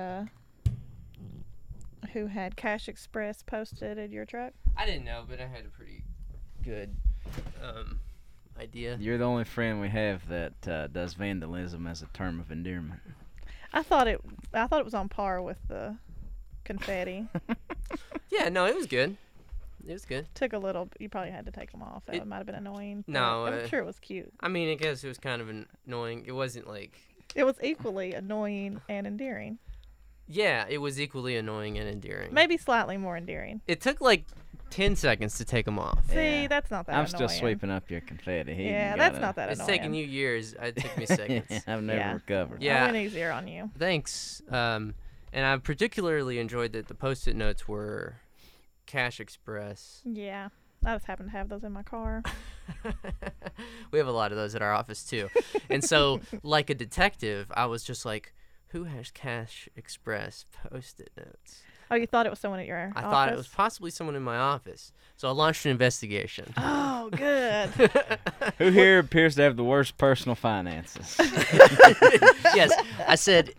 uh, who had Cash Express posted in your truck? I didn't know, but I had a pretty good um, idea. You're the only friend we have that uh, does vandalism as a term of endearment. I thought it. I thought it was on par with the confetti. Yeah, no, it was good. It was good. Took a little. You probably had to take them off. That It- might have been annoying. No, I'm uh, sure it was cute. I mean, I guess it was kind of annoying. It wasn't like. It was equally annoying and endearing. Yeah, it was equally annoying and endearing. Maybe slightly more endearing. It took like 10 seconds to take them off. See, Yeah. that's not that I'm annoying. still sweeping up your confetti. He Yeah, ain't that's gotta- not that It's annoying. taken you years. It took me seconds. I've never Yeah. recovered. Yeah. I went easier on you. Thanks. Um, and I particularly enjoyed that the post-it notes were Cash Express. Yeah. I just happen to have those in my car. we have a lot of those at our office too. And so, like a detective, I was just like, "Who has Cash Express post-it notes?" Oh, you thought it was someone at your I thought it was possibly someone in my office. So I launched an investigation. Oh, good. Who here appears to have the worst personal finances? yes, I said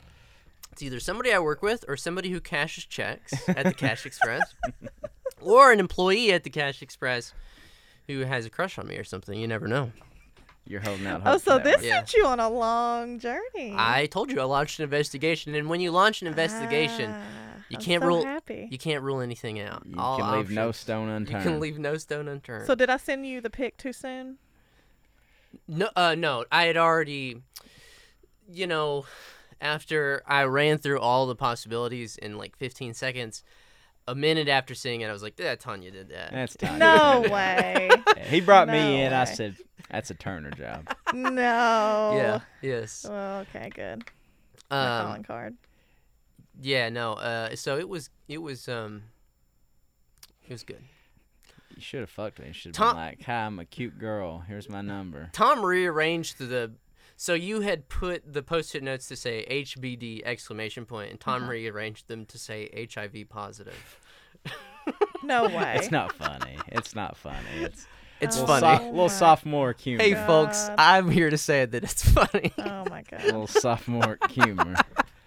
it's either somebody I work with or somebody who cashes checks at the Cash Express, or an employee at the Cash Express who has a crush on me or something. You never know. You're holding out oh, hope. for so this one. Yeah. sent you on a long journey. I told you I launched an investigation, and when you launch an investigation, Ah, you I'm can't so rule- Happy. you can't rule anything out. You All can leave no options- stone You unturned. can leave no stone unturned. So did I send you the pic too soon? No, uh, no, I had already, you know, after I ran through all the possibilities in like 15 seconds, a minute after seeing it, I was like, "Yeah, Tanya did that." That's time. No way. Yeah, He brought No me in. I said, "That's a Turner job." no. Yeah. Yes. Well, okay, good. My Um. calling card. Yeah. No. Uh. So it was. It was. Um. It was good. You should have fucked me. You should have Tom- been like, "Hi, I'm a cute girl. Here's my number." Tom rearranged the. So you had put the post-it notes to say HBD exclamation point, and Tom Uh-huh. rearranged them to say HIV positive. No way. It's not funny. It's not funny. It's It's Oh funny. so- my- little sophomore humor. Hey, folks, I'm here to say that it's funny. Oh my god. little sophomore humor.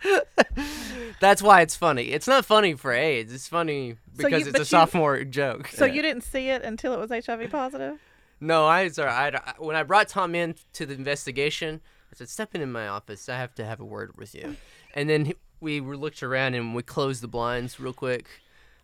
That's why it's funny. It's not funny for AIDS. It's funny So because you- it's but a you- sophomore joke. So Yeah. you didn't see it until it was HIV positive? No, I sorry. I, when I brought Tom in to the investigation, I said, "Step in in my office. I have to have a word with you." And then we looked around and we closed the blinds real quick.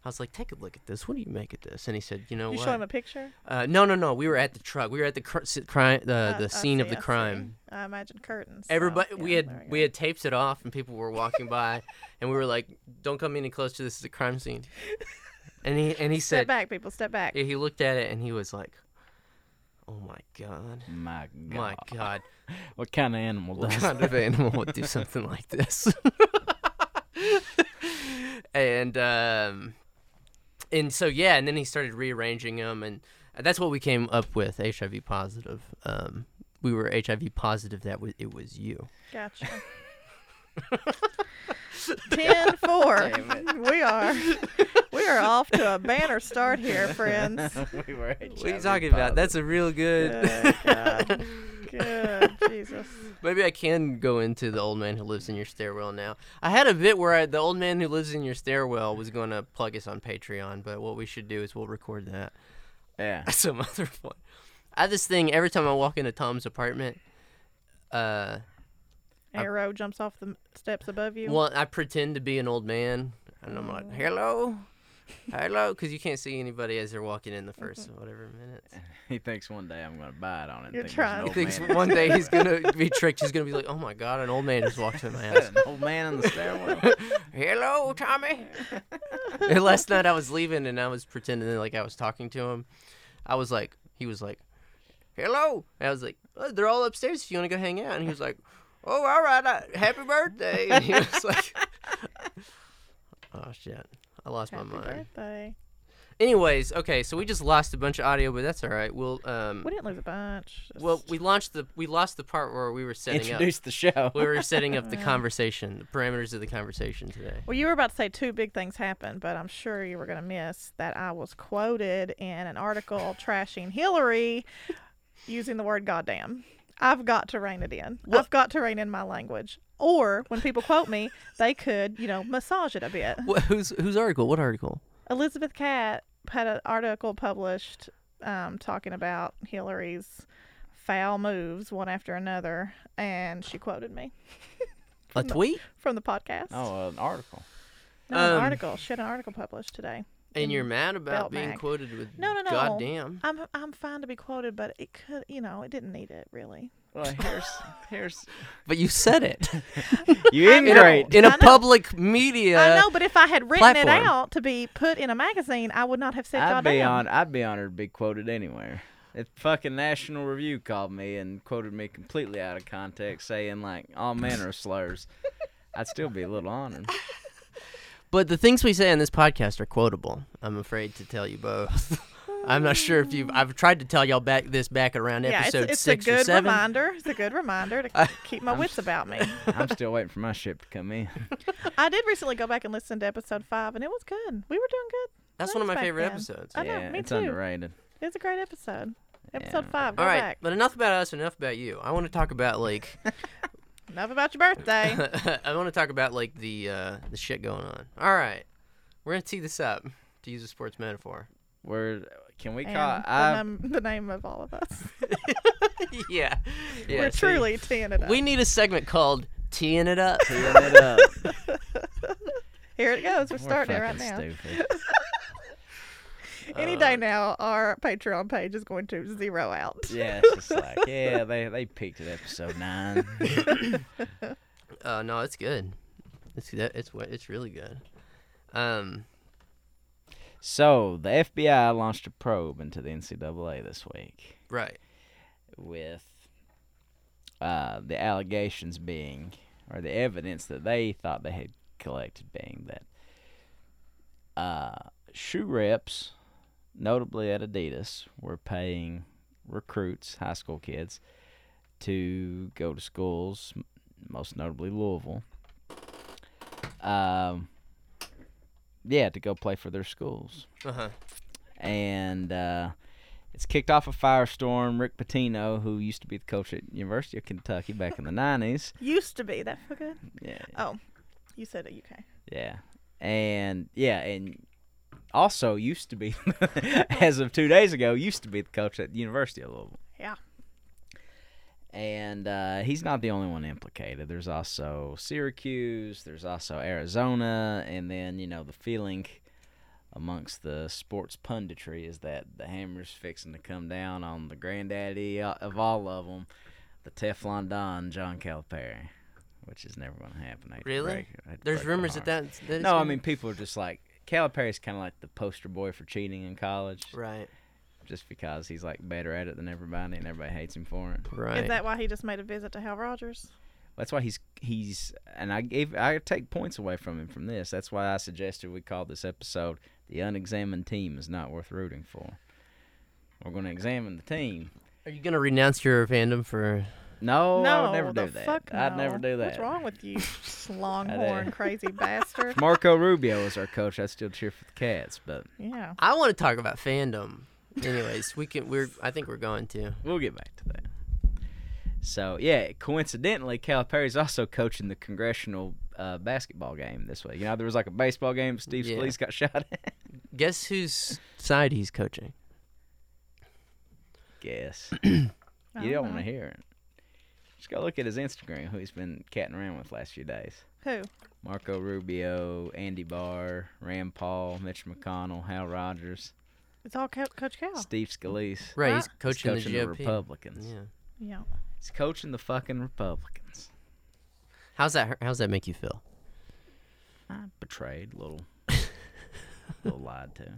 I was like, "Take a look at this. What do you make of this?" And he said, "You know You what? show him a picture? uh, no, no, no. We were at the truck. We were at the cr- crime, the I- the I scene of the I see. crime. I imagine curtains. so, Everybody, we had there we had taped it off, and people were walking by, and we were like, "Don't come any closer. To this is a crime scene." And he and he said, Step back, people. Step back. yeah, he looked at it and he was like, "Oh my god, My God. my god, What kind of animal what does kind of animal would do something like this?" and um, and so yeah, and then he started rearranging them, and that's what we came up with: HIV positive. Um, we were HIV positive that w- it was you. Gotcha. 10 4. We are we are off to a banner start here, friends. we were What are you talking about? That's a real good. Good God. Good Jesus. Maybe I can go into the old man who lives in your stairwell now. I had a bit where I, the old man who lives in your stairwell was going to plug us on Patreon, but what we should do is we'll record that yeah. at some other point. I have this thing every time I walk into Tom's apartment. Uh, Arrow jumps off the steps above you. well, I pretend to be an old man, and I'm like, oh. "Hello, hello," because you can't see anybody as they're walking in the 1st whatever minutes. He thinks one day I'm gonna buy it on it. You're think trying. an He thinks one day he's gonna be tricked. He's gonna be like, "Oh my god, an old man just walked in my house." an old man in the stairwell. Hello, Tommy. and last night I was leaving and I was pretending like I was talking to him. I was like, he was like, "Hello." And I was like, oh, "They're all upstairs. If you want to go hang out." And he was like, "Oh, all right. Uh, happy birthday." And he was like, "Oh shit, I lost Happy my mind." birthday. Anyways, okay, so we just lost a bunch of audio, but that's all right. We'll um, We didn't lose a bunch. well, we launched the we lost the part where we were setting up. Introduce the show. We were setting up the conversation, the parameters of the conversation today. Well, you were about to say two big things happened, but I'm sure you were going to miss that I was quoted in an article trashing Hillary using the word goddamn. I've got to rein it in. What- I've got to rein in my language. Or when people quote me, they could, you know, massage it a bit. What, whose whose article? What article? Elizabeth Catte had an article published um, talking about Hillary's foul moves one after another, and she quoted me A No. tweet? from the podcast. Oh, an article. no, an Um, article. She had an article published today. And you're mad about being Mag. quoted with No, no, no. goddamn. I'm I'm fine to be quoted, but it could, you know, it didn't need it really. Well, here's here's But you said it you I in a, in I a public media. I know, but if I had written it out to be put in a magazine, I would not have said I'd goddamn. be on. I'd be honored to be quoted anywhere. If fucking National Review called me and quoted me completely out of context, saying like all manner of slurs, I'd still be a little honored. But the things we say on this podcast are quotable. I'm afraid to tell you both. I'm not sure if you've. I've tried to tell y'all back this back around yeah, it's, episode it's a six or good seven. reminder. It's a good reminder to I- keep my I'm wits s- about me. I'm still waiting for my ship to come in. I did recently go back and listen to episode five, and it was good. We were doing good. That's one of my favorite then. episodes. I know, yeah, me it's too. underrated. It's a great episode. Episode Yeah. five. Go All right, back. but enough about us. Enough about you. I want to talk about like. Enough about your birthday. I want to talk about like the uh, the shit going on. All right, we're gonna tee this up to use a sports metaphor. Where can we and call? the, I num- the name of all of us. yeah, yeah. we're see, truly teeing it up. We need a segment called "Teeing It Up." teeing it up. Here it goes. We're We're starting it right fucking now. Stupid. Any Uh, day now, our Patreon page is going to zero out. Yeah, it's just like yeah, they they peaked at episode nine. Uh, no, it's good. It's it's wa- it's really good. Um, So the FBI launched a probe into the NCAA this week right. with uh, the allegations being, or the evidence that they thought they had collected being that uh, shoe reps, notably at Adidas, were paying recruits, high school kids, to go to schools, most notably Louisville. Um, yeah, to go play for their schools Uh huh. and uh, it's kicked off a firestorm. Rick Pitino, who used to be the coach at University of Kentucky back in the '90s, Used to be that for good. yeah, Oh, you said it. UK. yeah, and yeah, and also used to be, as of two days ago, used to be the coach at the University of Louisville. Yeah. And uh, he's not the only one implicated. There's also Syracuse. There's also Arizona, and then you know the feeling amongst the sports punditry is that the hammer's fixing to come down on the granddaddy uh, of all of them, the Teflon Don, John Calipari, which is never going to happen. I hate Really? break it- I hate to There's rumors that heart. that's that. No, I gonna- mean people are just like Calipari's kind of like the poster boy for cheating in college, Right. just because he's like better at it than everybody, and everybody hates him for it. Right. Is that why he just made a visit to Hal Rogers? That's why he's he's and I gave I take points away from him from this. That's why I suggested we call this episode "The Unexamined Team is Not Worth Rooting For." We're going to examine the team. Are you gonna renounce your fandom for? No, no, I would never the do that. fuck I'd never do that. What's wrong with you, longhorn crazy bastard? Marco Rubio is our coach, I'd still cheer for the Cats, but Yeah. I want to talk about fandom. Anyways, we can. We're. I think we're going to. we'll get back to that. So yeah, coincidentally, Calipari's also coaching the congressional uh, basketball game this week. You know, there was like a baseball game. Steve Yeah. Scalise got shot at. Guess whose side he's coaching? Guess. You don't don't want to hear it. Just go look at his Instagram, who he's been catting around with last few days. Who? Marco Rubio, Andy Barr, Rand Paul, Mitch McConnell, Hal Rogers, It's all Co- Coach Cal. Steve Scalise. Right. Huh? He's He's coaching, coaching the the Republicans. Yeah. Yeah. He's coaching the fucking Republicans. How's that? How's that make you feel? I betrayed, little, a little lied to.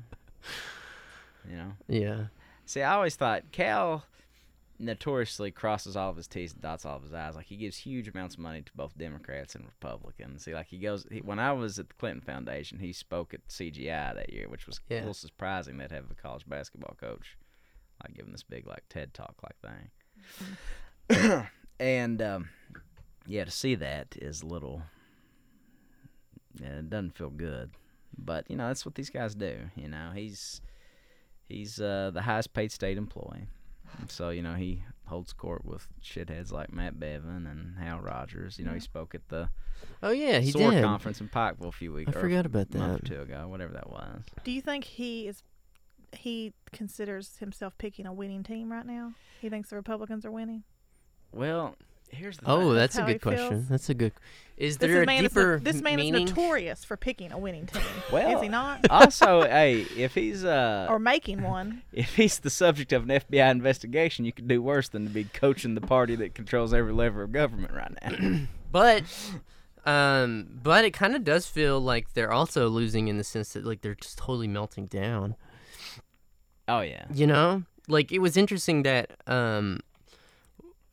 You know. Yeah. See, I always thought Cal notoriously crosses all of his T's and dots all of his I's. Like he gives huge amounts of money to both Democrats and Republicans. See, like he goes. He, when I was at the Clinton Foundation, he spoke at CGI that year, which was Yeah. a little surprising that have a college basketball coach like giving this big like TED talk like thing. and um, yeah, to see that is a little. Yeah, it doesn't feel good, but you know that's what these guys do. You know, he's he's uh, the highest paid state employee. So you know he holds court with shitheads like Matt Bevin and Hal Rogers. You know, he spoke at the Oh yeah, he SOAR did. conference in Pikeville a few weeks. I or forgot about a month that. or two ago, whatever that was. Do you think he is? He considers himself picking a winning team right now. He thinks the Republicans are winning. Well, here's the Oh, thing. that's a good question. feels. That's a good. Is This there is a man is deeper no- this man meaning? is notorious for picking a winning team. Well, is he not? also, hey, if he's uh, or making one? if he's the subject of an FBI investigation, you could do worse than to be coaching the party that controls every lever of government right now. But um but it kind of does feel like they're also losing in the sense that like they're just totally melting down. oh yeah. You know? Like it was interesting that um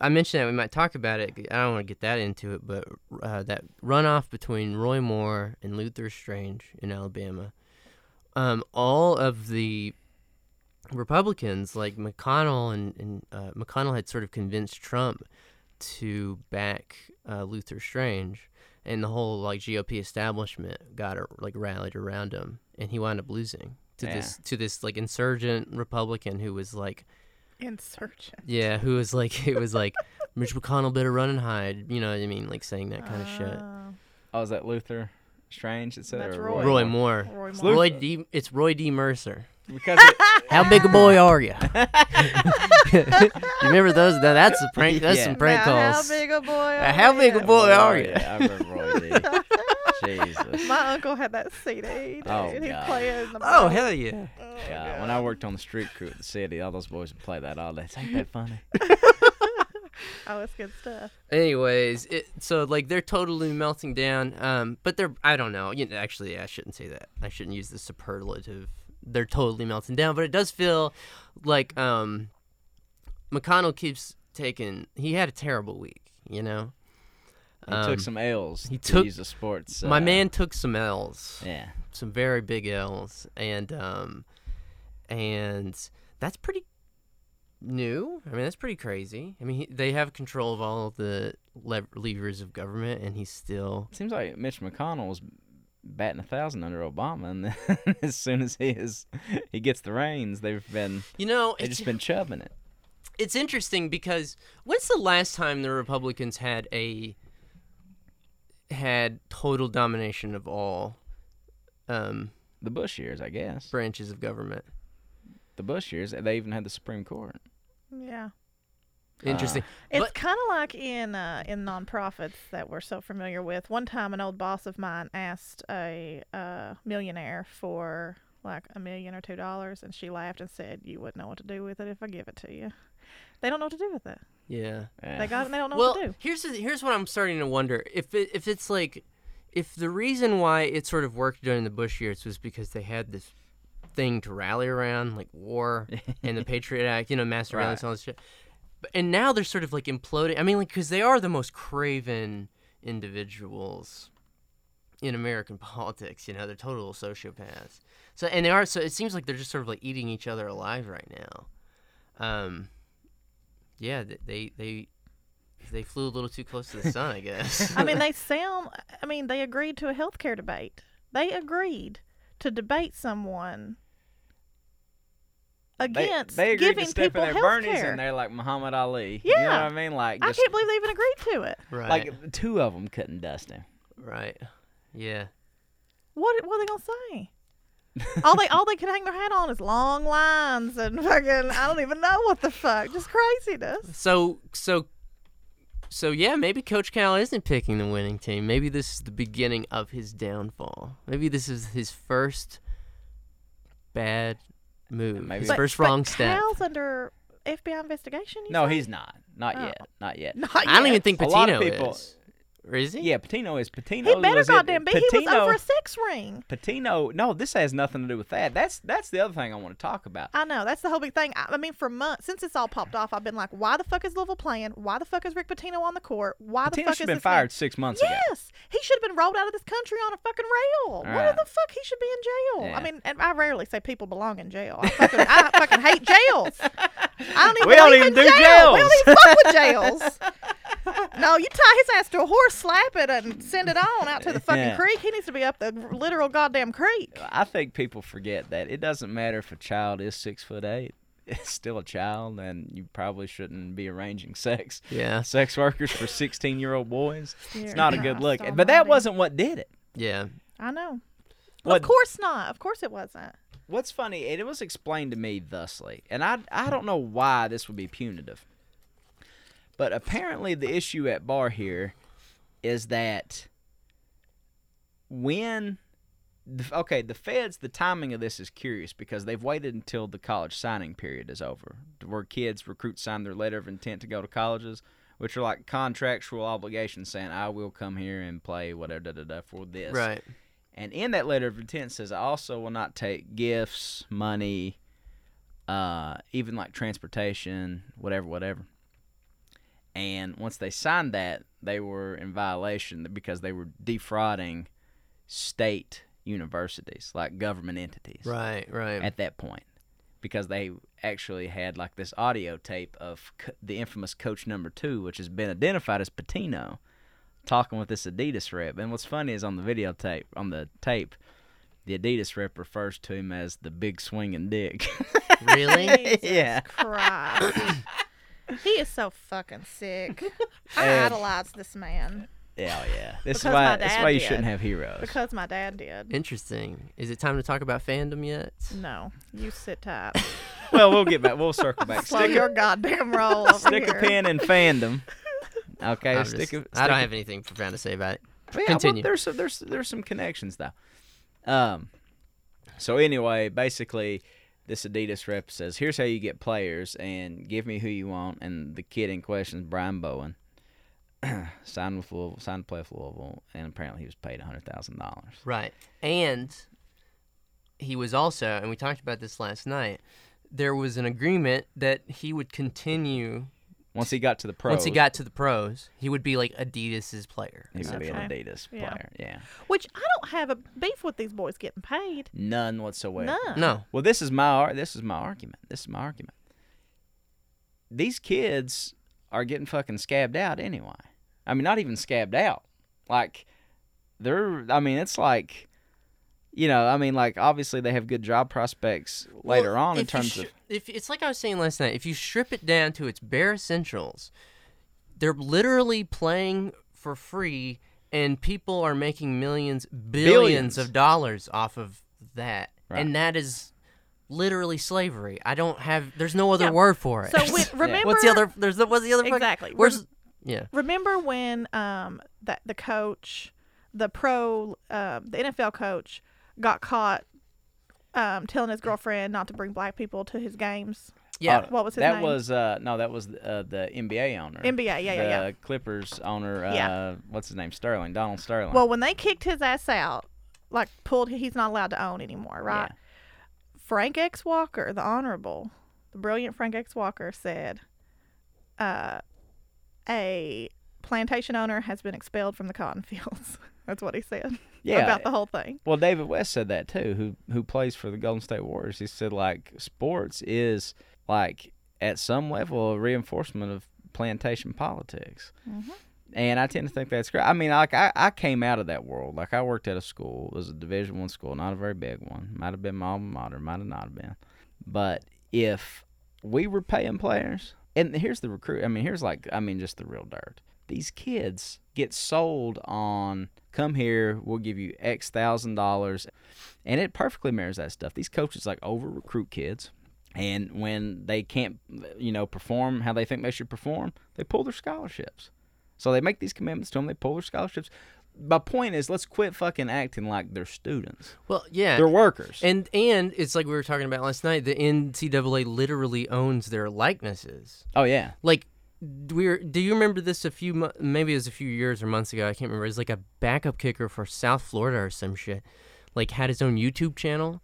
I mentioned that we might talk about it. I don't want to get that into it, but uh, that runoff between Roy Moore and Luther Strange in Alabama, um, all of the Republicans, like McConnell and, and uh, McConnell, had sort of convinced Trump to back uh, Luther Strange, and the whole like GOP establishment got like rallied around him, and he wound up losing to Yeah. this to this like insurgent Republican who was like Insurgent. yeah, who was like it was like Mitch McConnell better run and hide, you know what I mean, like saying that kind of shit. Oh, Oh, is that Luther Strange that said? That's or Roy. Roy Moore. Roy It's Moore. Roy D. It's Roy D. Mercer. Because it, How big a boy are you? you remember those? Now that's a prank. That's Yeah. some prank now, calls. How big a boy? Are how big a you? boy are Roy, you? I remember Roy D. Jesus. My uncle had that CD. Dude. Oh, He'd God. play it in the Oh hell yeah! Oh, God, when I worked on the street crew at the city, all those boys would play that all day. Ain't that funny? Oh, it's good stuff. Anyways, it, so like they're totally melting down. Um, but they're I don't know. You know, actually, I shouldn't say that. I shouldn't use the superlative. They're totally melting down, but it does feel like um, McConnell keeps taking. He had a terrible week. You know. He Um, took some L's. he to took- a sports. My uh, man took some L's. Yeah. some very big L's, and um, and that's pretty new. I mean, that's pretty crazy. I mean, he, they have control of all of the lev- levers of government, and he's still. Seems like Mitch McConnell was batting a thousand under Obama, and then as soon as he is he gets the reins, they've been You know, they've it's, just been chubbing it. it's interesting because when's the last time the Republicans had a had total domination of all um, The Bush years, I guess. branches of government? The Bush years, they even had the Supreme Court. Yeah. Interesting. It's But- kind of like in uh, in nonprofits that we're so familiar with. One time, an old boss of mine asked a uh, millionaire for like a million or two dollars, and she laughed and said, "You wouldn't know what to do with it if I give it to you." They don't know what to do with it. Yeah. Yeah. They got it. and They don't know well, what to do. here's the, here's what I'm starting to wonder if it, if it's like if the reason why it sort of worked during the Bush years was because they had this thing to rally around, like war and the Patriot Act, you know, mass surveillance, Right. and all this shit. But, and now they're sort of like imploding. I mean, like because they are the most craven individuals in American politics. You know, they're total sociopaths. So and they are. So it seems like they're just sort of like eating each other alive right now. Um, yeah, they they they flew a little too close to the sun, I guess. I mean, they sound. I mean, they agreed to a health care debate. They agreed to debate someone against they agreed giving to step in people their health Bernies care. and they're like Muhammad Ali. Yeah, You know what I mean? Like I can't believe they even agreed to it. right, like two of them couldn't dust him. right, yeah. What what are they gonna say? All they all they can hang their hat on is long lines and fucking I don't even know what the fuck. Just craziness. So so so yeah, maybe Coach Cal isn't picking the winning team. Maybe this is the beginning of his downfall. Maybe this is his first bad move. Maybe- his But- first but wrong step. Cal's under FBI investigation. You No, say? he's not. Not Oh. yet. Not yet. Not I don't even think A Pitino lot of people- is. Or is he? Yeah, Pitino is Pitino. He better goddamn be. He was Pitino- over a sex ring. Pitino. No, this has nothing to do with that. That's that's the other thing I want to talk about. I know that's the whole big thing. I, I mean, for months since it's all popped off, I've been like, "Why the fuck is Louisville playing? Why the fuck is Rick Pitino on the court? Why the Pitino fuck should is have been this fired thing-" six months ago. Yes, he should have been rolled out of this country on a fucking rail. What Right. the fuck? He should be in jail. Yeah. I mean, and I rarely say people belong in jail. I fucking, I fucking hate jails. I don't even We don't even in do jail. We don't even fuck with jails. no, you tie his ass to a horse, slap it, and send it on out to the fucking Yeah. creek. He needs to be up the literal goddamn creek. I think people forget that it doesn't matter if a child is six foot eight. It's still a child, and you probably shouldn't be arranging sex Yeah. sex workers for 16 year old boys. It's Dear not a good Christ look. But that wasn't what did it. Yeah. I know. What- Of course not. Of course it wasn't. What's funny, and it was explained to me thusly, and I I don't know why this would be punitive, but apparently the issue at bar here is that when okay the feds the timing of this is curious because they've waited until the college signing period is over where kids recruits sign their letter of intent to go to colleges which are like contractual obligations saying i will come here and play whatever da, da, da, for this Right. and in that letter of intent says, I also will not take gifts, money, uh, even like transportation, whatever, whatever. And once they signed that, they were in violation because they were defrauding state universities, like government entities, Right. Right. at that point. Because they actually had like this audio tape of co- the infamous Coach Number Two, which has been identified as Pitino, talking with this Adidas rep. And what's funny is on the videotape, on the tape, the Adidas rep refers to him as the big swinging dick. really? Jesus Yeah. Christ. He is so fucking sick. I And- idolize this man Hell yeah. This Because is why my that's dad why you did. shouldn't have heroes. because my dad did. Interesting. Is it time to talk about fandom yet? No, you sit tight. well, we'll get back. We'll circle back. Slow Stick, your goddamn roll over a, stick here. a pin in fandom. Okay, I'm stick just- a, I stick don't a- have anything profound to say about it. But yeah, well, Continue. there's some, there's there's some connections though. Um, so anyway, basically, this Adidas rep says, "Here's how you get players, and give me who you want." And the kid in question is Brian Bowen, signed with Louisville, signed to play with Louisville, and apparently he was paid hundred thousand dollars. Right. And he was also, and we talked about this last night, there was an agreement that he would continue Once he got to the pros, once he got to the pros, he would be like Adidas's player. he would be an Okay. Adidas Yeah. player. Yeah, Which I don't have a beef with these boys getting paid. none whatsoever. None. No. Well, this is my ar- this is my argument. This is my argument. These kids are getting fucking scabbed out anyway. I mean, not even scabbed out. Like they're. I mean, it's like, you know. I mean, like obviously they have good job prospects later Well, on in terms sh- of. if it's like I was saying last night, if you strip it down to its bare essentials, they're literally playing for free, and people are making millions, billions, Billions. of dollars off of that, Right. and that is literally slavery. I don't have. There's no other Yeah. word for it. So when, remember what's the other? There's the, what's the other? fuck- Exactly. Where's? Yeah. Remember when um that the coach, the pro, uh, the NFL coach, got caught um telling his girlfriend not to bring black people to his games. Yeah. Uh, What was his that name? was uh no, that was uh, the NBA owner. NBA. Yeah, yeah, yeah. Clippers owner. Uh, Yeah. What's his name? Sterling. Donald Sterling. Well, when they kicked his ass out, like pulled, he's not allowed to own anymore, right? Yeah. Frank X. Walker, the honorable, the brilliant Frank X. Walker said, uh, a plantation owner has been expelled from the cotton fields. That's what he said Yeah. about the whole thing. Well, David West said that too, who who plays for the Golden State Warriors. He said like sports is like at some level a reinforcement of plantation politics. Mhm. And I tend to think that's great. I mean, like I, I came out of that world. Like I worked at a school. It was a Division One school, not a very big one. Might have been my alma mater, might have not have been. But if we were paying players, and here's the recruit. I mean, here's like I mean, just the real dirt. These kids get sold on come here, we'll give you X thousand dollars, and it perfectly mirrors that stuff. These coaches like over recruit kids. And when they can't, you know, perform how they think they should perform, they pull their scholarships. So they make these commitments to them. They pull their scholarships. My point is, let's quit fucking acting like they're students. Well, yeah. They're workers. And and it's like we were talking about last night. The NCAA literally owns their likenesses. oh yeah, Like were, do you remember this a few maybe it was a few years or months ago? I can't remember. It was like a backup kicker for South Florida or some shit. Like had his own YouTube channel.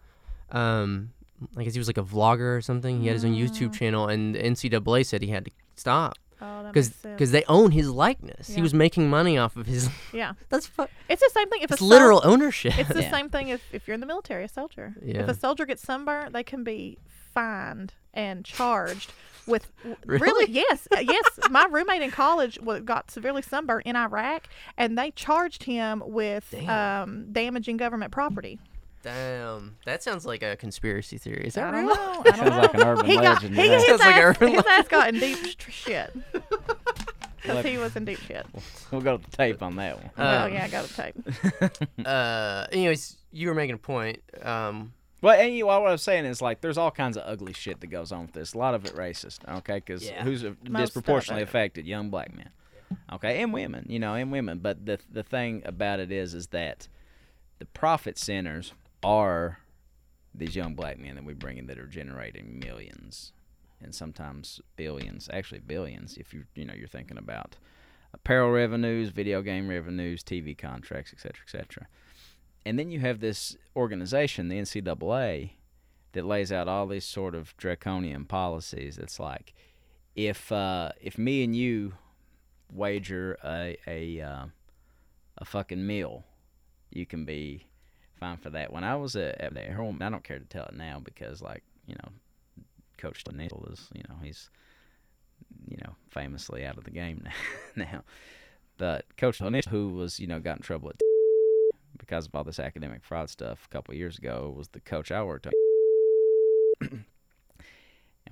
Um, I guess he was like a vlogger or something. He had his own YouTube channel, and the NCAA said he had to stop Oh, because sense. because they own his likeness. He was making money off of his. yeah, That's fu- it's the same thing. If it's a sol- literal ownership. It's the Yeah. same thing if, if you're in the military, a soldier. Yeah. If a soldier gets sunburned, they can be fined and charged with w- Really? yes uh, yes. My roommate in college got severely sunburned in Iraq, and they charged him with um, damaging government property. Damn, that sounds like a conspiracy theory. Is that I don't know. I don't Sounds know. like an urban he got, legend. he, to me. his, Sounds like ass, urban his ass got in deep shit. Because he was in deep shit. We'll go to the tape on that one. oh, Um, yeah, I got a tape. Uh, anyways, you were making a point. Um, Well, and you, what I was saying is like, there's all kinds of ugly shit that goes on with this. A lot of it racist, okay? Because Yeah. who's disproportionately affected? Young black men, okay, and women, you know, and women. But the the thing about it is, is that the profit centers are these young black men that we bring in that are generating millions and sometimes billions, actually billions, if you you know you're thinking about apparel revenues, video game revenues, TV contracts, et cetera, et cetera. And then you have this organization, the NCAA, that lays out all these sort of draconian policies. It's like if uh, if me and you wager a a uh, a fucking meal, you can be fine for that. When I was at, at home, I don't care to tell it now because like you know, Coach Neal is you know he's you know famously out of the game now. now. But Coach Neal, who was you know got in trouble at because of all this academic fraud stuff a couple years ago was the coach I worked on. and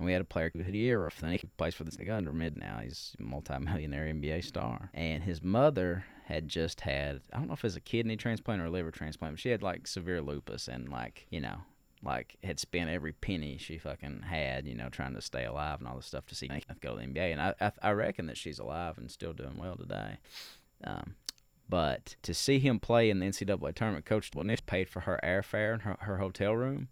we had a player who had a year of He plays for the under mid now. He's a multi-millionaire NBA star. And his mother had just had I don't know if it was a kidney transplant or a liver transplant, but she had like severe lupus and like, you know, like had spent every penny she fucking had, you know, trying to stay alive and all this stuff to see go to the NBA. And I, I, I reckon that she's alive and still doing well today. Um, but to see him play in the NCAA tournament, Coach Nish paid for her airfare and her, her hotel room,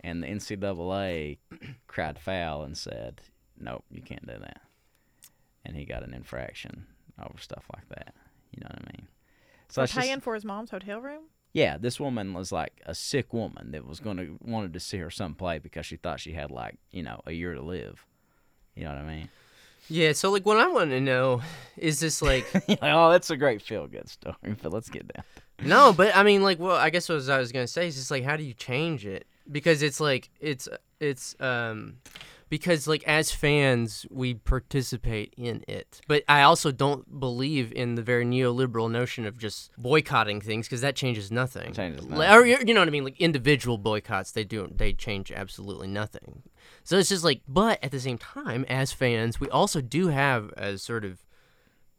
and the NCAA cried foul and said, "Nope, you can't do that." And he got an infraction over stuff like that. You know what I mean? For it's just- paying for his mom's hotel room? yeah, this woman was like a sick woman that was going to wanted to see her son play because she thought she had like you know a year to live. You know what I mean? Yeah. So like, what I want to know is this like. oh, that's a great feel good story. But let's get down. No, but I mean, like, well, I guess what I was gonna say is just like, how do you change it? Because it's like, it's, it's, um, because like as fans, we participate in it. But I also don't believe in the very neoliberal notion of just boycotting things because that changes nothing. Changes Like, nothing. Or you you know what I mean? Like individual boycotts, they do, they change absolutely nothing. So it's just like, but at the same time, as fans, we also do have a sort of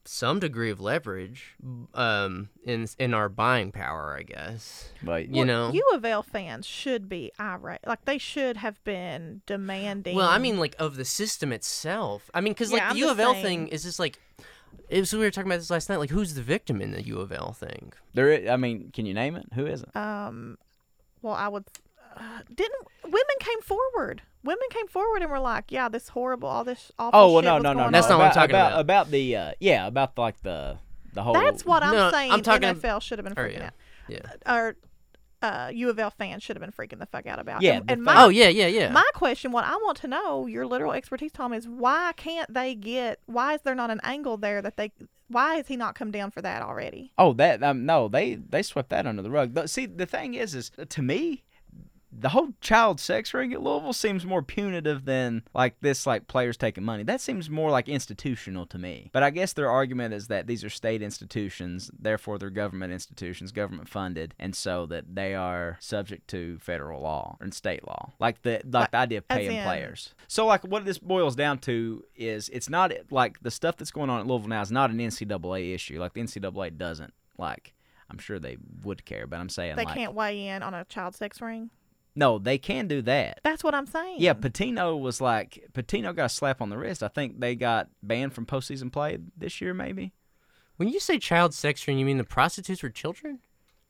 some degree of leverage um, in in our buying power, I guess. But You know. U of L fans should be irate. Like they should have been demanding. Well, I mean, like of the system itself. I mean, because like Yeah, the I'm U of L saying- thing is just like. It was, we were talking about this last night. Like, who's the victim in the U of L thing? there, i- I mean, can you name it? Who is it? um, well, I would. Uh, didn't women came forward? Women came forward and were like, "Yeah, this horrible, all this awful." Oh well, shit no, no, no, no. That's not on. what I'm talking about. about. About the uh, yeah, about the, like the the whole. That's what I'm No, saying. I'm talking- NFL should have been freaking yeah. out. Yeah. Or uh, U of L fans should have been freaking the fuck out about. Yeah, And, and my Oh yeah, yeah, yeah. My question, what I want to know, your literal expertise, Tom, is why can't they get? Why is there not an angle there that they? Why has he not come down for that already? Oh, that um, no, they they swept that under the rug. But see, the thing is, is to me, the whole child sex ring at Louisville seems more punitive than like this, like players taking money. That seems more like institutional to me. But I guess their argument is that these are state institutions, therefore they're government institutions, government funded, and so that they are subject to federal law and state law, like the like the uh, idea of paying in- players. So like what this boils down to is it's not like the stuff that's going on at Louisville now is not an NCAA issue. Like the NCAA doesn't like. I'm sure they would care, but I'm saying They like can't weigh in on a child sex ring. No, they can do that. That's what I'm saying. Yeah, Pitino was like Pitino got a slap on the wrist. I think they got banned from postseason play this year, maybe. when you say child sex ring, you mean the prostitutes were children?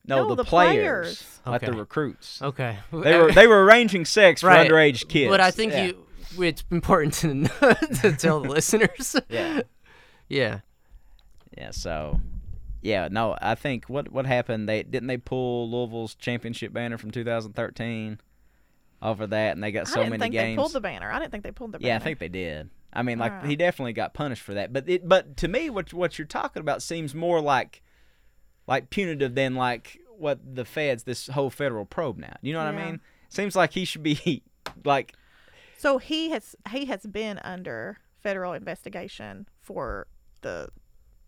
No, No, the, the players, players. like the Okay. recruits. Okay. They were they were arranging sex for Right. underage kids. But I think Yeah. you. It's important to know, to tell the listeners. Yeah. Yeah. Yeah, so yeah, no, I think what what happened? They didn't they pull Louisville's championship banner from 2013 over that, and they got I so didn't many think games. they pulled the banner. I didn't think they pulled the banner. Yeah, I think they did. I mean, like he definitely got punished for that. But it, but to me, what what you're talking about seems more like like punitive than like what the feds, this whole federal probe now. You know what I mean? Seems like he should be like So he has he has been under federal investigation for the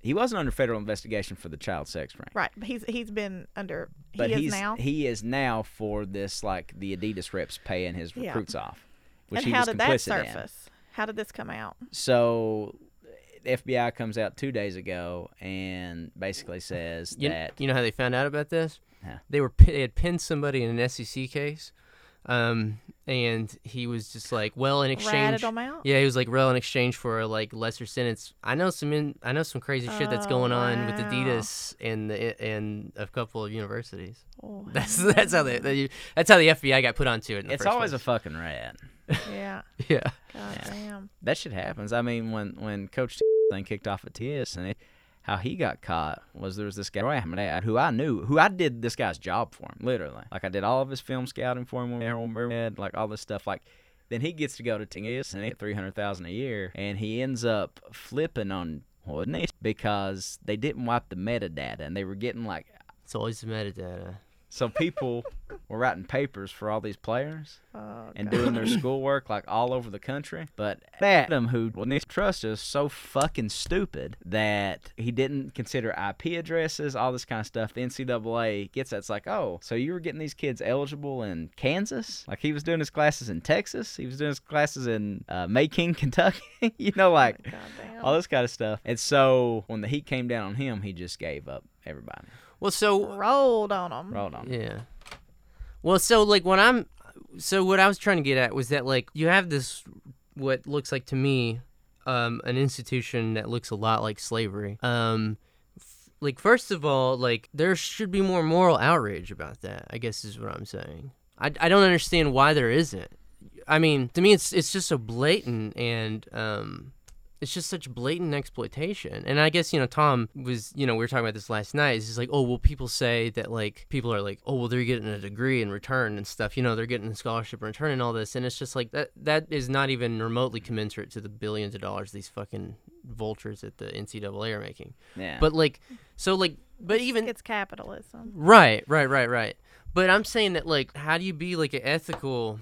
he wasn't under federal investigation for the child sex ring. Right. He's he's been under. But he is now. he is now for this like the Adidas reps paying his Yeah. recruits off, which and he how was did that complicit in. surface? How did this come out? So, the FBI comes out two days ago and basically says You, that you know how they found out about this? Huh. They were they had pinned somebody in an SEC case, um, and he was just like, well, in exchange, Ratted them out. yeah, he was like, well, in exchange for a like lesser sentence. I know some in, I know some crazy shit that's Oh, going on with. Adidas and the and a couple of universities. Oh, That's that's how they, they that's how the FBI got put onto it. In the it's first always a fucking rat. yeah. yeah. God Yeah. damn. That shit happens. I mean, when when Coach thing kicked off at TS and it, how he got caught was there was this guy Roy Ahmed who I knew who I did this guy's job for him literally. Like I did all of his film scouting for him Harold Burhead, like all this stuff. Like then he gets to go to TS and he three hundred thousand a year, and he ends up flipping on it because they didn't wipe the metadata and they were getting like It's always the metadata. So people were writing papers for all these players Oh, and doing their schoolwork like all over the country. But Adam, who well, Nick Trust is so fucking stupid that he didn't consider IP addresses, all this kind of stuff. The NCAA gets that. It's like, oh, so you were getting these kids eligible in Kansas? Like he was doing his classes in Texas. He was doing his classes in uh, Macon, Kentucky. you know, like God all this kind of stuff. And so when the heat came down on him, he just gave up everybody. Well, so rolled on them. Rolled on. Yeah. Well, so like when I'm, so what I was trying to get at was that like you have this, what looks like to me, um, an institution that looks a lot like slavery. Um, f- like first of all, like there should be more moral outrage about that. I guess is what I'm saying. I, I don't understand why there isn't. I mean, to me, it's it's just so blatant and um, it's just such blatant exploitation. And I guess, you know, Tom was, you know, we were talking about this last night. It's like, oh, well, people say that, like, people are like, oh, well, they're getting a degree in return and stuff. You know, they're getting a scholarship in return and all this. And it's just like, that that is not even remotely commensurate to the billions of dollars these fucking vultures at the NCAA are making. Yeah. But, like, so, like, but even. It's capitalism. Right, right, right, right. But I'm saying that, like, how do you be, like, an ethical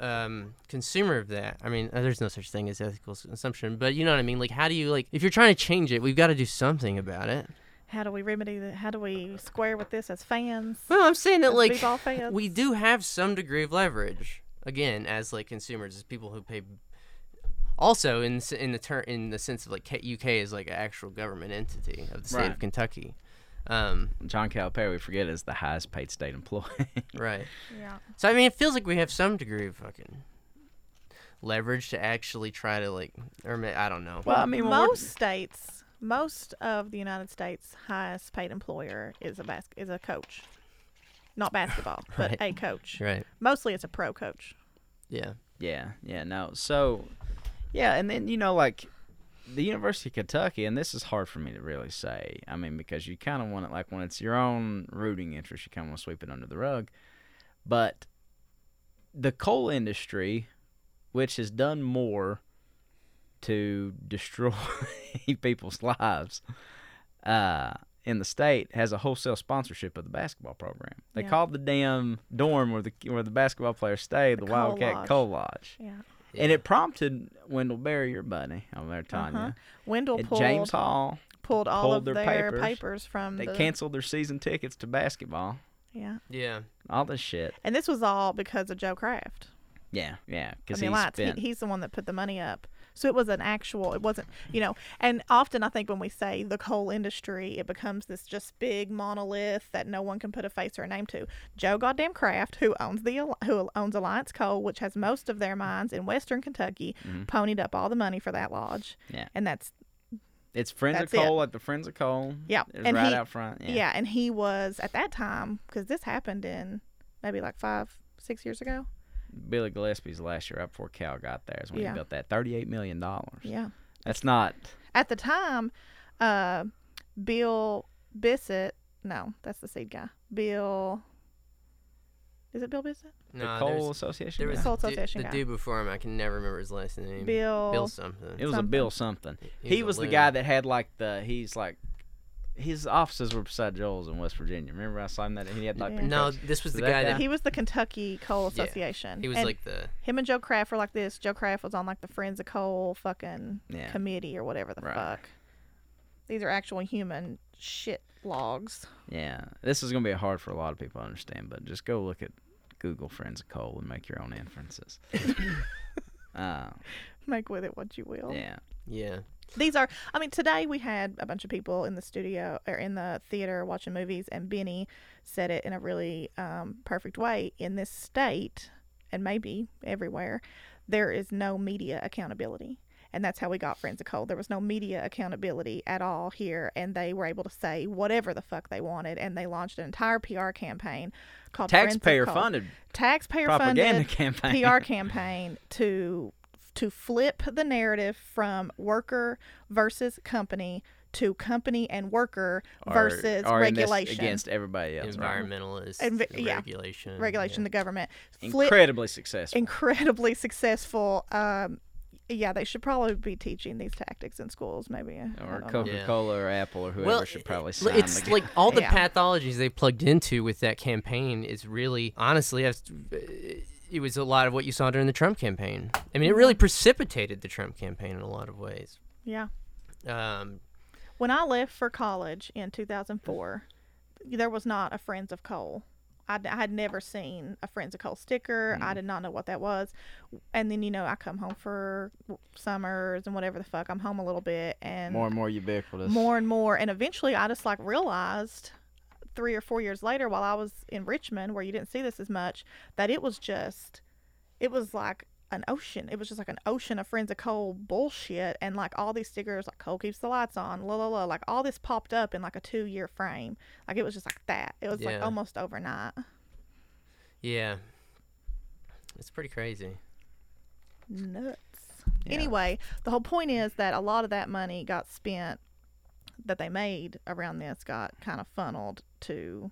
um, consumer of that. I mean, uh, there's no such thing as ethical s- consumption, but you know what I mean. Like, how do you like if you're trying to change it, we've got to do something about it. How do we remedy that? How do we square with this as fans? Well, I'm saying that like b-ball fans? we do have some degree of leverage again as like consumers, as people who pay. Also, in in the ter- in the sense of like UK is like an actual government entity of the state Right. of Kentucky. Um, John Calipari, we forget, is the highest paid state employee. right. Yeah. So I mean, it feels like we have some degree of fucking leverage to actually try to like, or ma- I don't know. Well, I mean, most states, most of the United States' highest paid employer is a bas- is a coach, not basketball, but Right. a coach. Right. Mostly, it's a pro coach. Yeah. Yeah, yeah, no. So, yeah, and then you know, like the University of Kentucky, and this is hard for me to really say. I mean, because you kind of want it like when it's your own rooting interest, you kind of want to sweep it under the rug. But the coal industry, which has done more to destroy people's lives uh, in the state, has a wholesale sponsorship of the basketball program. They Yeah. called the damn dorm where the where the basketball players stay the, The Wildcat Lodge. Coal Lodge. Yeah. And it prompted Wendell Berry, your buddy, over there, Tanya, Uh-huh. Wendell pulled James Hall. pulled all pulled of their their, papers. papers. from They the canceled their season tickets to basketball. yeah. Yeah. All this shit. And this was all because of Joe Craft. Yeah, yeah. Because I Because mean, he Lights, spent. he, he's the one that put the money up. So it was an actual. It wasn't, you know. And often I think when we say the coal industry, it becomes this just big monolith that no one can put a face or a name to. Joe Goddamn Craft, who owns the who owns Alliance Coal, which has most of their mines in Western Kentucky, Mhm. ponied up all the money for that lodge. Yeah. And that's it's Friends that's of it. Coal, like the Friends of Coal. Yeah, and right he- out front. yeah. Yeah. And he was at that time because this happened in maybe like five, six years ago. Billy Gillispie's last year, right before Cal got there, is when Yeah. he built that. $38 million. Yeah. That's not. at the time, uh, Bill Bissett. No, that's the seed guy. Bill. Is it Bill Bissett? The No, Coal Association? there was? Coal the, Association the guy. dude before him. I can never remember his last name. Bill. Bill something. It was a. Bill something. He He was was the guy that had like the. He's like. His offices were beside Joel's in West Virginia. Remember I saw him that he had like. Yeah. No, this was So the that guy guy- that He was the Kentucky Coal Yeah, Association. he was and like the him and Joe Craft were like this. Joe Craft was on like the Friends of Coal fucking Yeah. committee or whatever the Right. fuck. These are actual human shit logs. Yeah, this is gonna be hard for a lot of people to understand, but just go look at Google Friends of Coal and make your own inferences. uh, Make with it what you will. yeah, Yeah. These are, I mean, today we had a bunch of people in the studio or in the theater watching movies, and Benny said it in a really um, perfect way. In this state, and maybe everywhere, there is no media accountability. And that's how we got Friends of Coal. There was no media accountability at all here, and they were able to say whatever the fuck they wanted, and they launched an entire PR campaign called taxpayer funded taxpayer propaganda funded campaign. PR campaign to to flip the narrative from worker versus company to company and worker Or- versus or in this regulation. against everybody else. right? Environmentalist Envi- yeah. regulation. regulation, yeah. the government. Flip Incredibly successful. incredibly successful. Um, yeah, they should probably be teaching these tactics in schools, maybe. Or. Coca Cola or Apple or whoever Well, should probably sign it's the like all the Yeah. pathologies they plugged into with that campaign is really, honestly, I've- it was a lot of what you saw during the Trump campaign. I mean, it really precipitated the Trump campaign in a lot of ways. Yeah. Um, When I left for college in 2004, there was not a Friends of Coal. I, I had never seen a Friends of Coal sticker. I did not know what that was. And then, you know, I come home for summers and whatever the fuck. I'm home a little bit and more and more ubiquitous. more and more. And eventually I just like realized three or four years later while I was in Richmond, where you didn't see this as much, that it was just, it was like an ocean. It was just like an ocean of Friends of Coal bullshit. And like all these stickers, like Coal keeps the lights on, la la la. Like all this popped up in like a two year frame. Like it was just like that. It was like almost overnight. yeah. It's pretty crazy. Nuts. Yeah. Anyway, the whole point is that a lot of that money got spent that they made around this got kind of funneled to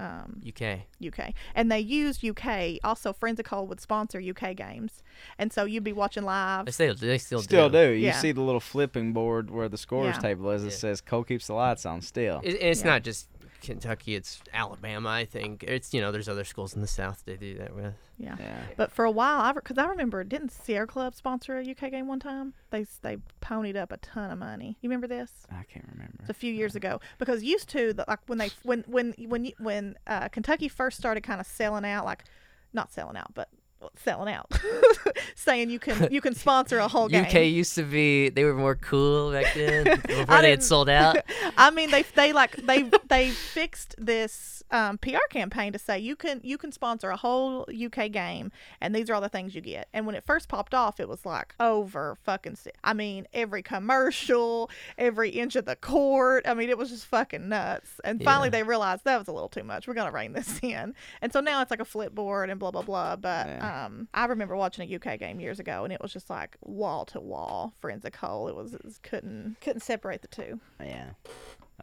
um, UK. UK. And they used UK. Also, Friends of Coal would sponsor UK games. And so you'd be watching live. They still, they still, Still do. You Yeah. see the little flipping board where the scores Yeah. table is. It Yeah. says Coal keeps the lights on still. It, it's Yeah. not just Kentucky; it's Alabama. I think it's you know there's other schools in the South they do that with. Yeah. yeah. But for a while, I because I remember, didn't Sierra Club sponsor a UK game one time? They they ponied up a ton of money. You remember this? I can't remember. It's a few years ago because used to the, like when they when when when you- when uh, Kentucky first started kind of selling out, like not selling out, but selling out, saying you can you can sponsor a whole game. UK used to be they were more cool back then before they had sold out. I mean, they they like they they fixed this um, PR campaign to say you can you can sponsor a whole UK game, and these are all the things you get. And when it first popped off, it was like over fucking. si- I mean, every commercial, every inch of the court. I mean, it was just fucking nuts. And finally, Yeah. they realized that was a little too much. We're gonna rein this in. And so now it's like a flipboard and blah blah blah. But Yeah. um, Um, I remember watching a UK game years ago, and it was just like wall to wall Friends of Coal. It was, it was couldn't couldn't separate the two. Yeah.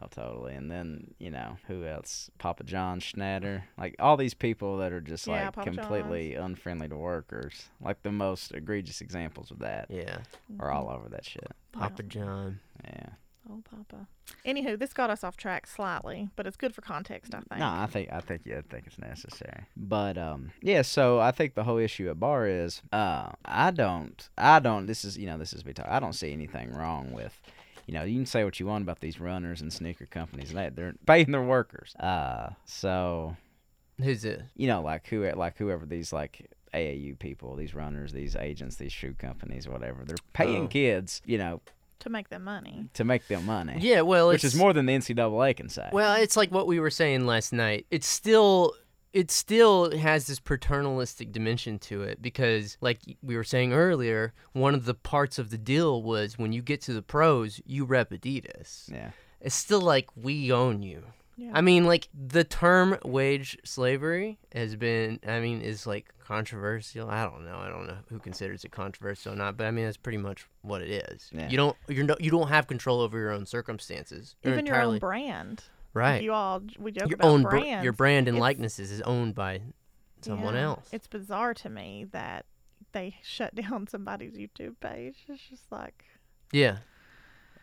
Oh, totally. And then, you know, who else? Papa John Schnatter. Like, all these people that are just, Yeah, like, Papa completely unfriendly to workers. Like, the most egregious examples of that Yeah, are all over that shit. Papa John. Yeah. Oh, Papa. Anywho, this got us off track slightly, but it's good for context, I think. No, I think I think yeah, I think it's necessary. But um yeah, so I think the whole issue at bar is uh I don't I don't this is you know, this is me talk I don't see anything wrong with you know, you can say what you want about these runners and sneaker companies. They they're paying their workers. Uh so Who's it? you know, like who like whoever these like AAU people, these runners, these agents, these shoe companies, whatever. They're paying Oh. kids, you know, To make them money. to make them money. Yeah, well, Which it's is more than the NCAA can say. Well, it's like what we were saying last night. It's still it still has this paternalistic dimension to it because like we were saying earlier, one of the parts of the deal was when you get to the pros, you rep Adidas. yeah. It's still like we own you. Yeah. I mean, like the term wage slavery has been, I mean, is like controversial. I don't know. I don't know who considers it controversial or not, but I mean, that's pretty much what it is. Yeah. You don't, you're no, you don't have control over your own circumstances. You're Even your own brand. right. You all, we joke your about own br- your brand and It's- likenesses is owned by someone yeah, else. It's bizarre to me that they shut down somebody's YouTube page. It's just like, yeah.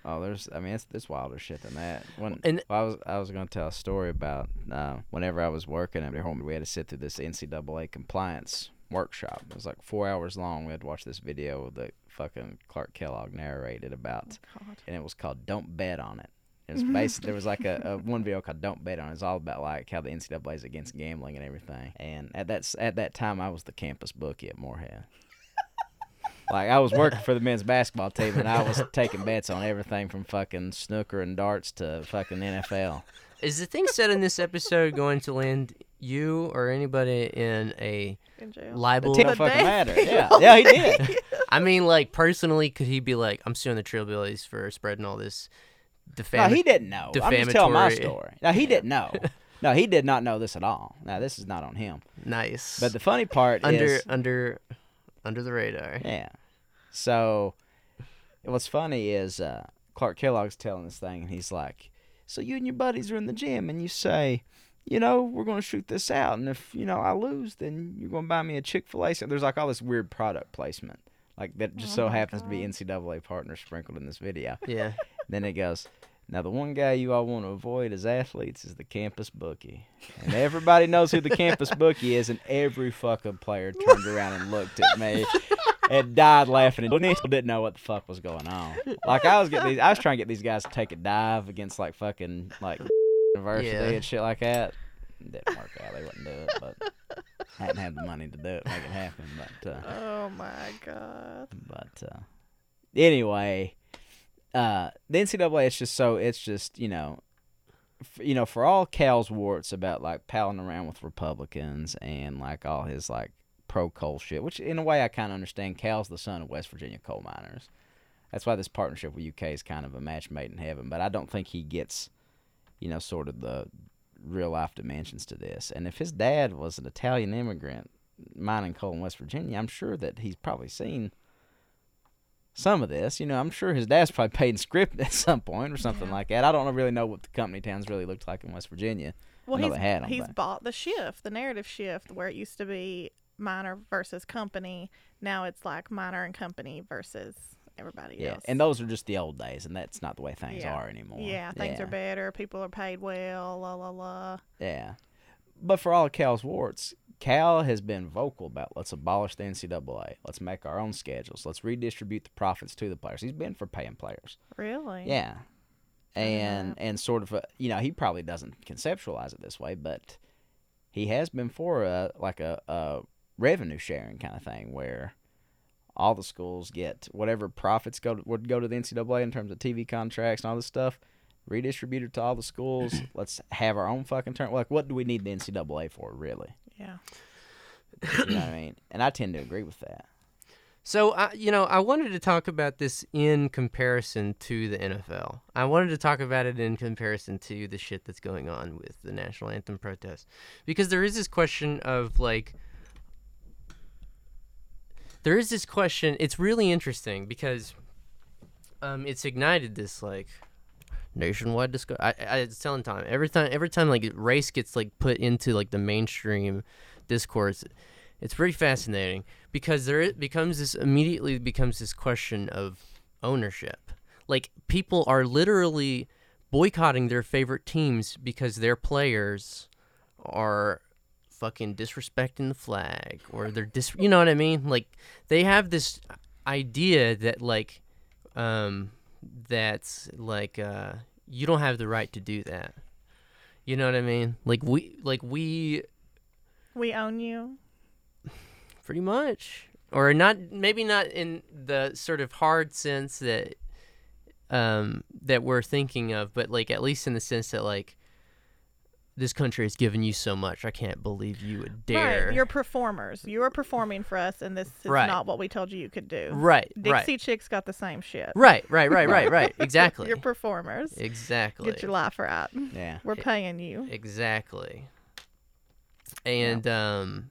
Oh, there's. I mean, it's it's wilder shit than that. When And- well, I was I was gonna tell a story about uh, whenever I was working at home, we had to sit through this NCAA compliance workshop. It was like four hours long. We had to watch this video that fucking Clark Kellogg narrated about, God. and it was called "Don't Bet on It." It was basically there was like a, a one video called "Don't Bet on It." It's all about like how the NCAA is against gambling and everything. And at that at that time, I was the campus bookie at Morehead. Like I was working for the men's basketball team, and I was taking bets on everything from fucking snooker and darts to fucking NFL. Is the thing said in this episode going to land you or anybody in a In jail. The libel? team fucking matter. Yeah, yeah, he did. I mean, like personally, could he be like, "I'm suing the Trailblazers for spreading all this No, he didn't know. I'm just telling my story. No, he didn't know. No, he did not know this at all. Now this is not on him. nice But the funny part under is, under under the radar"? yeah. So, what's funny is uh, Clark Kellogg's telling this thing, and he's like, "So you and your buddies are in the gym, and you say." You know, we're gonna shoot this out, and if you know I lose, then you're gonna buy me a Chick Fil A. So there's like all this weird product placement, like that just Oh so happens to be NCAA partners sprinkled in this video. Yeah. Then it goes, now the one guy you all want to avoid as athletes is the campus bookie. And everybody knows who the campus bookie is, and every fucking player turned around and looked at me and died laughing. And Neil didn't know what the fuck was going on. Like I was getting these, I was trying to get these guys to take a dive against like fucking like university Yeah. and shit like that. Didn't work out. They wouldn't do it, but I hadn't had the money to do it, make it happen. But uh, Oh my god. but uh, anyway, uh, the NCAA is just so it's just you know, f- you know, for all Cal's warts about like palling around with Republicans and like all his like pro coal shit, which in a way I kind of understand. Cal's the son of West Virginia coal miners. That's why this partnership with UK is kind of a match made in heaven. But I don't think he gets, you know, sort of the real life dimensions to this. And if his dad was an Italian immigrant mining coal in West Virginia, I'm sure that he's probably seen some of this. You know, I'm sure his dad's probably paid in script at some point or something Yeah. like that. I don't really know what the company towns really looked like in West Virginia. Well, he's, they had 'em, he's but- bought the shift, the narrative shift, where it used to be miner versus company. Now it's like miner and company versus everybody Yeah, else. and those are just the old days, and that's not the way things Yeah. are anymore. yeah, things are better. People are paid well. La la la. Yeah. But for all of Cal's warts, Cal has been vocal about let's abolish the NCAA. Let's make our own schedules. Let's redistribute the profits to the players. He's been for paying players. Really? Yeah. And and sort of a, you know, he probably doesn't conceptualize it this way, but he has been for a like a, a revenue sharing kind of thing where all the schools get whatever profits go to, would go to the NCAA in terms of TV contracts and all this stuff, redistributed to all the schools. Let's have our own fucking turn. Like, what do we need the NCAA for, really? Yeah. You know what I mean? And I tend to agree with that. So, uh, you know, I wanted to talk about this in comparison to the NFL. I wanted to talk about it in comparison to the shit that's going on with the national anthem protest. Because there is this question of, like, there is this question. It's really interesting because um, it's ignited this, like, nationwide discussion. I, I, it's telling time. Every time, every time, like, race gets, like, put into, like, the mainstream discourse, it's pretty fascinating because there it becomes this immediately becomes this question of ownership. Like people are literally boycotting their favorite teams because their players are fucking disrespecting the flag or they're dis you know what I mean? Like they have this idea that like um that's like uh you don't have the right to do that. You know what I mean? Like we like we We own you. pretty much or not maybe not in the sort of hard sense that um that we're thinking of but like at least in the sense that like this country has given you so much i can't believe you would dare Right. You're performers. You are performing for us, and this is Right. not what we told you you could do. right Dixie right Chicks got the same shit. right right right right right exactly You're performers. exactly Get your life right. Yeah. We're paying you. Exactly. And um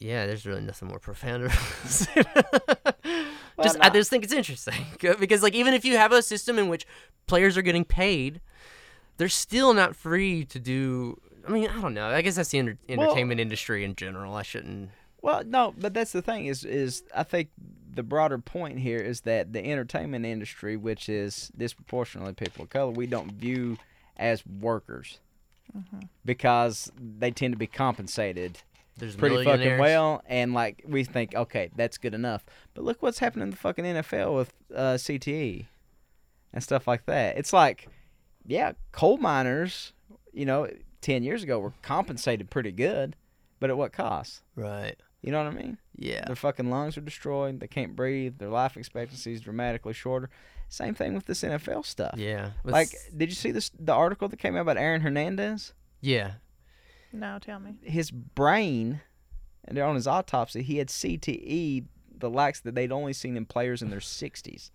yeah, there's really nothing more profound. to say. just I just think it's interesting because like even if you have a system in which players are getting paid, they're still not free to do I mean, I don't know. I guess that's the enter- entertainment industry in general. I shouldn't Well, no, but that's the thing is is I think the broader point here is that the entertainment industry, which is disproportionately people of color, we don't view as workers because they tend to be compensated There's pretty fucking well, and like we think, okay, that's good enough. But look what's happening in the fucking NFL with uh, CTE and stuff like that. It's like, yeah, coal miners, you know, ten years ago were compensated pretty good, but at what cost? Right. You know what I mean? Yeah. Their fucking lungs are destroyed. They can't breathe. Their life expectancy is dramatically shorter. Same thing with this NFL stuff. Yeah. Like, did you see this the article that came out about Aaron Hernandez? yeah. No, tell me. His brain, and on his autopsy, he had CTE, the likes that they'd only seen in players in their 60s.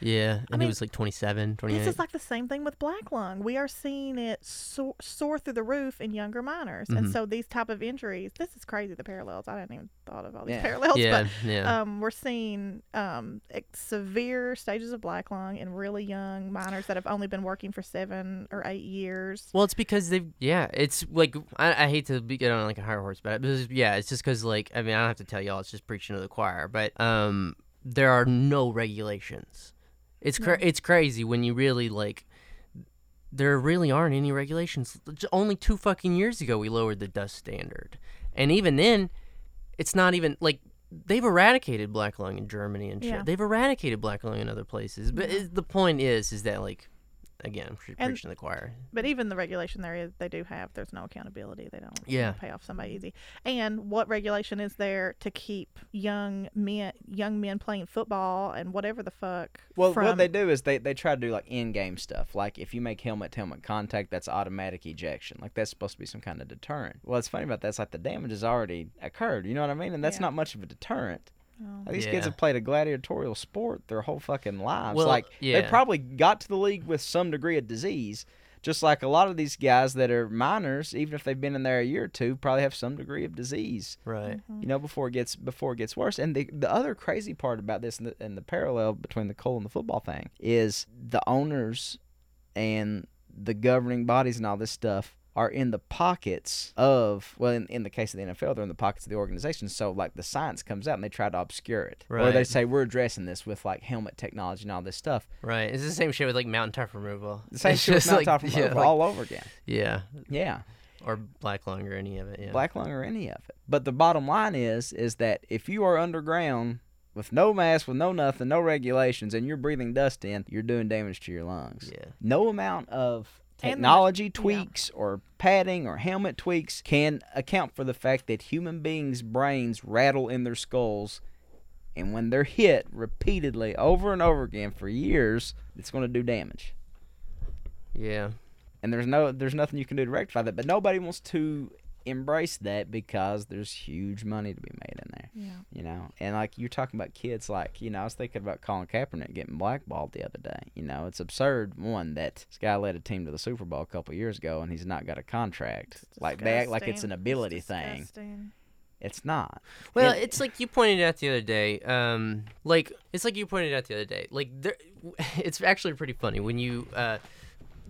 Yeah. And mean, he was like 27, 28. This is like the same thing with black lung. We are seeing it soar, soar through the roof in younger miners, and Mhm. so these type of injuries. This is crazy. The parallels. I didn't even thought of all these Yeah. parallels. yeah. But yeah. um, we're seeing um, severe stages of black lung in really young miners that have only been working for seven or eight years. Well, it's because they've yeah. It's like I, I hate to be, get on like a higher horse, but it's, yeah, it's just because like I mean I don't have to tell y'all. It's just preaching to the choir. But um, there are no regulations. It's cra- No. it's crazy when you really like. There really aren't any regulations. Only two fucking years ago we lowered the dust standard, and even then, it's not even like they've eradicated black lung in Germany and shit. Yeah. They've eradicated black lung in other places. But Yeah. the point is, is that like, again, pre- And- preaching the choir. But even the regulation there is they do have there's no accountability. They don't Yeah. pay off somebody easy. And what regulation is there to keep young men young men playing football and whatever the fuck? Well, from, what they do is they, they try to do like in game stuff. Like if you make helmet helmet contact, that's automatic ejection. Like that's supposed to be some kind of deterrent. Well, it's funny about that's like the damage has already occurred. You know what I mean? And that's Yeah. not much of a deterrent. Oh. These Yeah. kids have played a gladiatorial sport their whole fucking lives. Well, like yeah. they probably got to the league with some degree of disease. Just like a lot of these guys that are miners, even if they've been in there a year or two, probably have some degree of disease. Right. Mhm. You know, before it gets before it gets worse. And the the other crazy part about this, and the, and the parallel between the coal and the football thing, is the owners and the governing bodies and all this stuff are in the pockets of well in, in the case of the NFL they're in the pockets of the organization so like the science comes out and they try to obscure it or they say we're addressing this with like helmet technology and all this stuff Right. It's the same shit with like mountaintop removal. the same It's shit with just Mount like- Top yeah, like- all over again yeah. yeah Or black lung or any of it. Yeah. black lung or any of it. But the bottom line is is that if you are underground with no mask, with no nothing, no regulations, and you're breathing dust in, you're doing damage to your lungs. Yeah. No amount of The- technology yeah. tweaks or padding or helmet tweaks can account for the fact that human beings' brains rattle in their skulls. And when they're hit repeatedly over and over again for years, it's going to do damage Yeah. and there's no there's nothing you can do to rectify that but nobody wants to embrace that because there's huge money to be made in there Yeah. you know and like you're talking about kids like you know i was thinking about colin kaepernick getting blackballed the other day you know it's absurd one that this guy led a team to the super bowl a couple years ago and he's not got a contract like they act like it's an ability It's thing it's not Well, It- it's like you pointed out the other day. Um, like it's like you pointed out the other day. Like there, it's actually pretty funny when you. Uh, wh-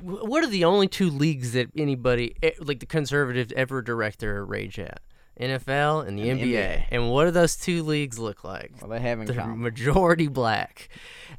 what are the only two leagues that anybody, like the conservatives, ever direct their rage at? NFL and the And the NBA. NBA. And what do those two leagues look like? well they have in They're majority black.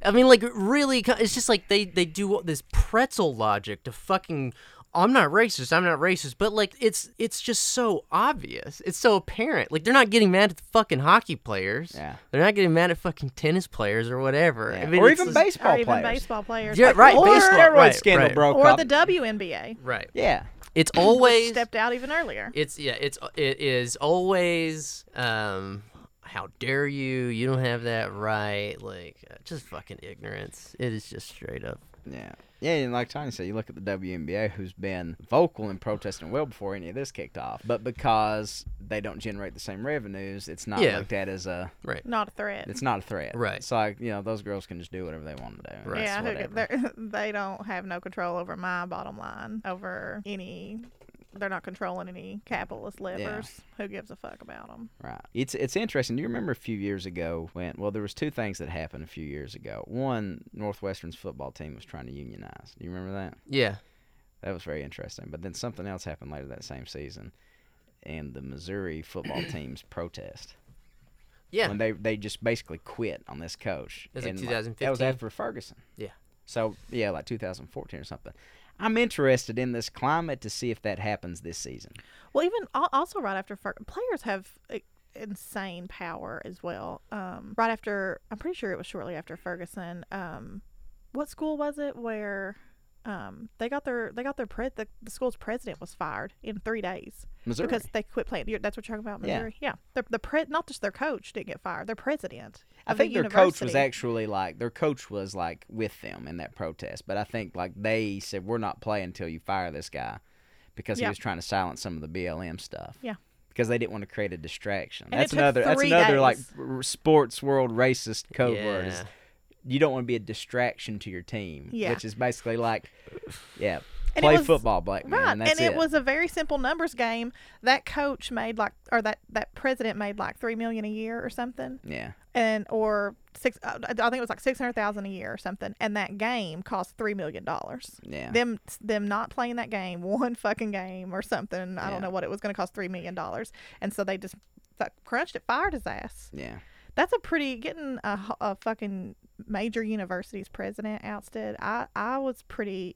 I mean, like really, it's just like they they do this pretzel logic to fucking. I'm not racist. I'm not racist. But like, it's it's just so obvious. It's so apparent. Like they're not getting mad at the fucking hockey players. yeah, They're not getting mad at fucking tennis players or whatever. Yeah. I mean, or even just- baseball Or even players baseball players. Yeah, like- right, or baseball, steroid right, scandal right. broke Or up the WNBA. Right. yeah It's always stepped out even earlier. It's yeah. It's it is always um. How dare you? You don't have that right. Like uh, just fucking ignorance. It is just straight up. Yeah. Yeah, and like Tony said, you look at the WNBA, who's been vocal in protesting well before any of this kicked off. But because they don't generate the same revenues, it's not Yeah. looked at as a. Right. Not a threat. It's not a threat. Right. So like you know those girls can just do whatever they want to do. Right. It's yeah, who, whatever. they're- they don't have no control over my bottom line, over any. They're not controlling any capitalist levers. Who gives a fuck about them? Right. It's it's interesting. Do you remember a few years ago when well there was two things that happened a few years ago. One, Northwestern's football team was trying to unionize. Do you remember that? Yeah. That was very interesting. But then something else happened later that same season, and the Missouri football team's protest. Yeah. when they they just basically quit on this coach. It was like And, That was 2015? after Ferguson. Yeah. So yeah, like 2014 or something. I'm interested in this climate to see if that happens this season. Well, even also right after players have uh, insane power as well. Um, right after, I'm pretty sure it was shortly after Ferguson. Um, what school was it where um, they got their they got their pre- the, the school's president was fired in three days Missouri. because they quit playing. That's what you're talking about, Yeah. Missouri. Yeah, the the pre- not just their coach didn't get fired, their president. I of the think their coach was actually like their coach was like with them in that protest, but I think like they said we're not playing until you fire this guy because he was trying to silence some of the BLM stuff. Yeah. Because they didn't want to create a distraction. And it that's took another that's another like days. r- sports world racist code word is Yeah. You don't want to be a distraction to your team, Yeah. which is basically like yeah, And it play was- football, black man. Right, and that's and it, was a very simple numbers game. That coach made like, or that that president made like three million a year or something. yeah. and or six uh, i think it was like 600000 a year or something and that game cost three million dollars Yeah. them them not playing that game one fucking game or something i Yeah. don't know what it was going to cost three million dollars and so they just crunched it fired his ass yeah. That's a pretty getting a, a fucking major university's president ousted i i was pretty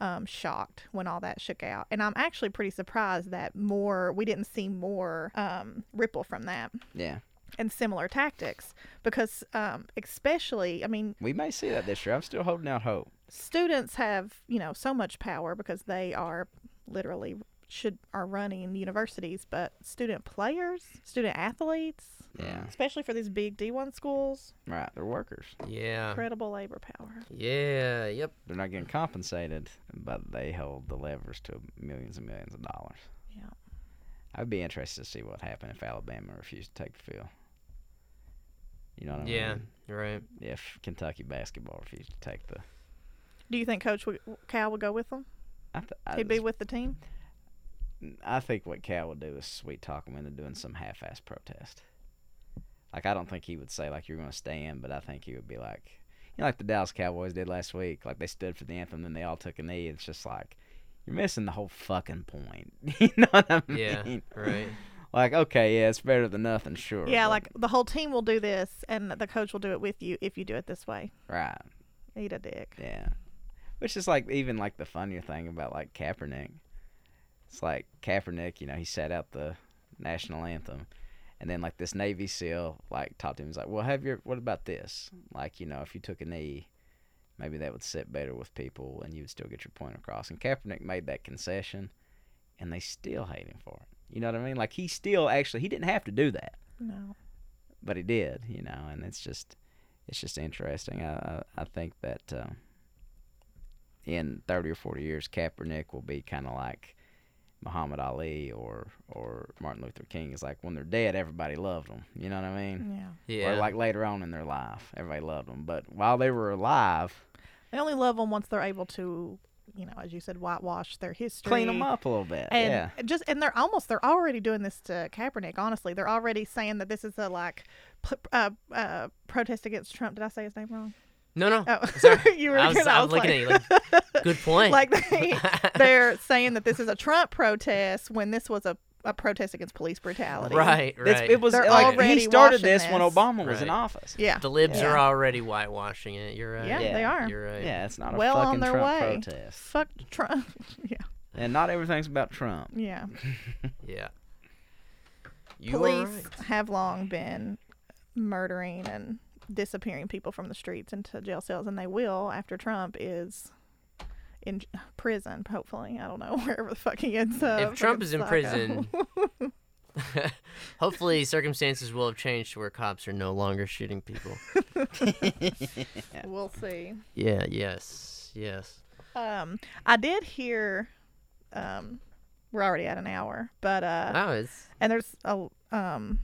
um, shocked when all that shook out and i'm actually pretty surprised that more we didn't see more um, ripple from that Yeah. and similar tactics because um, especially i mean We may see that this year. I'm still holding out hope. students have you know so much power because they are literally should are running universities but student players student athletes Yeah. especially for these big d1 schools Right. They're workers. Yeah. incredible labor power Yeah. Yep. They're not getting compensated, but they hold the levers to millions and millions of dollars. yeah I'd be interested to see what happened if Alabama refused to take the field. You know what I Yeah. mean? You're right. If Kentucky basketball refused to take the, do you think coach would, cal would go with them I, th- I, he'd be with the team I think what Cal would do is sweet talk him into doing some half-ass protest. Like I don't think he would say like you're going to stay in, but I think he would be like, you know, like the Dallas Cowboys did last week. Like they stood for the anthem, then they all took a knee. It's just like you're missing the whole fucking point. you know what I mean? Yeah. Right. Like okay, yeah, it's better than nothing, sure. yeah but- like the whole team will do this and the coach will do it with you if you do it this way right, eat a dick yeah. Which is like even like the funnier thing about like Kaepernick. It's like Kaepernick, you know, he set out the national anthem, and then like this Navy SEAL like talked to him. He's like, "Well, have your what about this? Like, you know, if you took a knee, maybe that would sit better with people, and you would still get your point across." And Kaepernick made that concession, and they still hate him for it. You know what I mean? Like he still actually he didn't have to do that, no but he did. You know, and it's just it's just interesting. I I, I think that. Uh, in 30 or 40 years, Kaepernick will be kind of like Muhammad Ali or or Martin Luther King. Is like when they're dead, everybody loved them. You know what I mean? yeah Yeah. Or like later on in their life, everybody loved them. But while they were alive, They only love them once they're able to, you know, as you said, whitewash their history. clean them up a little bit. And yeah. just and they're almost they're already doing this to Kaepernick. Honestly, they're already saying that this is a like p- uh, uh, protest against Trump. Did I say his name wrong? No, no. Oh, Sorry. you were. I was, I was looking at you like, good point. like they they're saying that this is a Trump protest when this was a, a protest against police brutality. right, It's- right. it was They're like he started washing this when this. Obama was in office. Yeah. the libs Yeah. are already whitewashing it. You're right. Yeah, Yeah. they are. You're right. Yeah, it's not a Well on fucking their Trump way. protest. Fuck Trump. yeah. And not everything's about Trump. Yeah. Yeah. You Police are right. have long been murdering and disappearing people from the streets into jail cells, and they will after Trump is in prison. Hopefully, I don't know wherever the fuck he ends up. If Trump is in psycho. prison, hopefully circumstances will have changed to where cops are no longer shooting people. we'll see. Yeah. Yes. Yes. Um, I did hear. Um, we're already at an hour, but uh, Oh, and there's a um.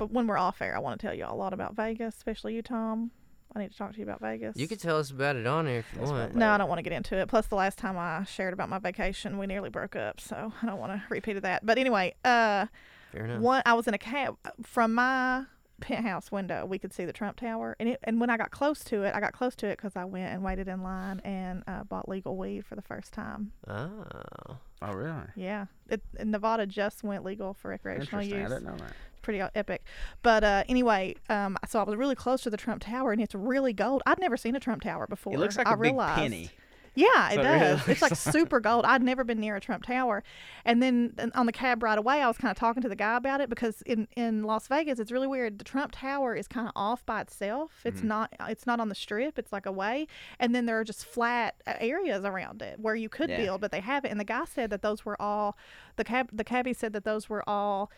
But when we're off air, I want to tell you a lot about Vegas, especially you, Tom. I need to talk to you about Vegas. you could tell us about it on air if you want. No, I don't want to get into it. Plus, the last time I shared about my vacation, we nearly broke up, so I don't want to repeat that. But anyway, uh, Fair enough. one I was in a cab from my penthouse window. We could see the Trump Tower, and it, and when I got close to it, I got close to it because I went and waited in line and uh, bought legal weed for the first time. Oh. Oh, really? Yeah, it, and Nevada just went legal for recreational Interesting. I use didn't know that. Pretty uh, epic. But uh, anyway, um, so I was really close to the Trump Tower, and it's really gold. I'd never seen a Trump Tower before. It looks like I a big realized. penny. Yeah, it So does. really it's like super gold. I'd never been near a Trump Tower, and then on the cab right away, I was kind of talking to the guy about it because in in Las Vegas, it's really weird. The Trump Tower is kind of off by itself. It's not it's not on the strip. It's like away, and then there are just flat uh, areas around it where you could Yeah. build, but they haven't. And the guy said that those were all the cab the cabbie said that those were all.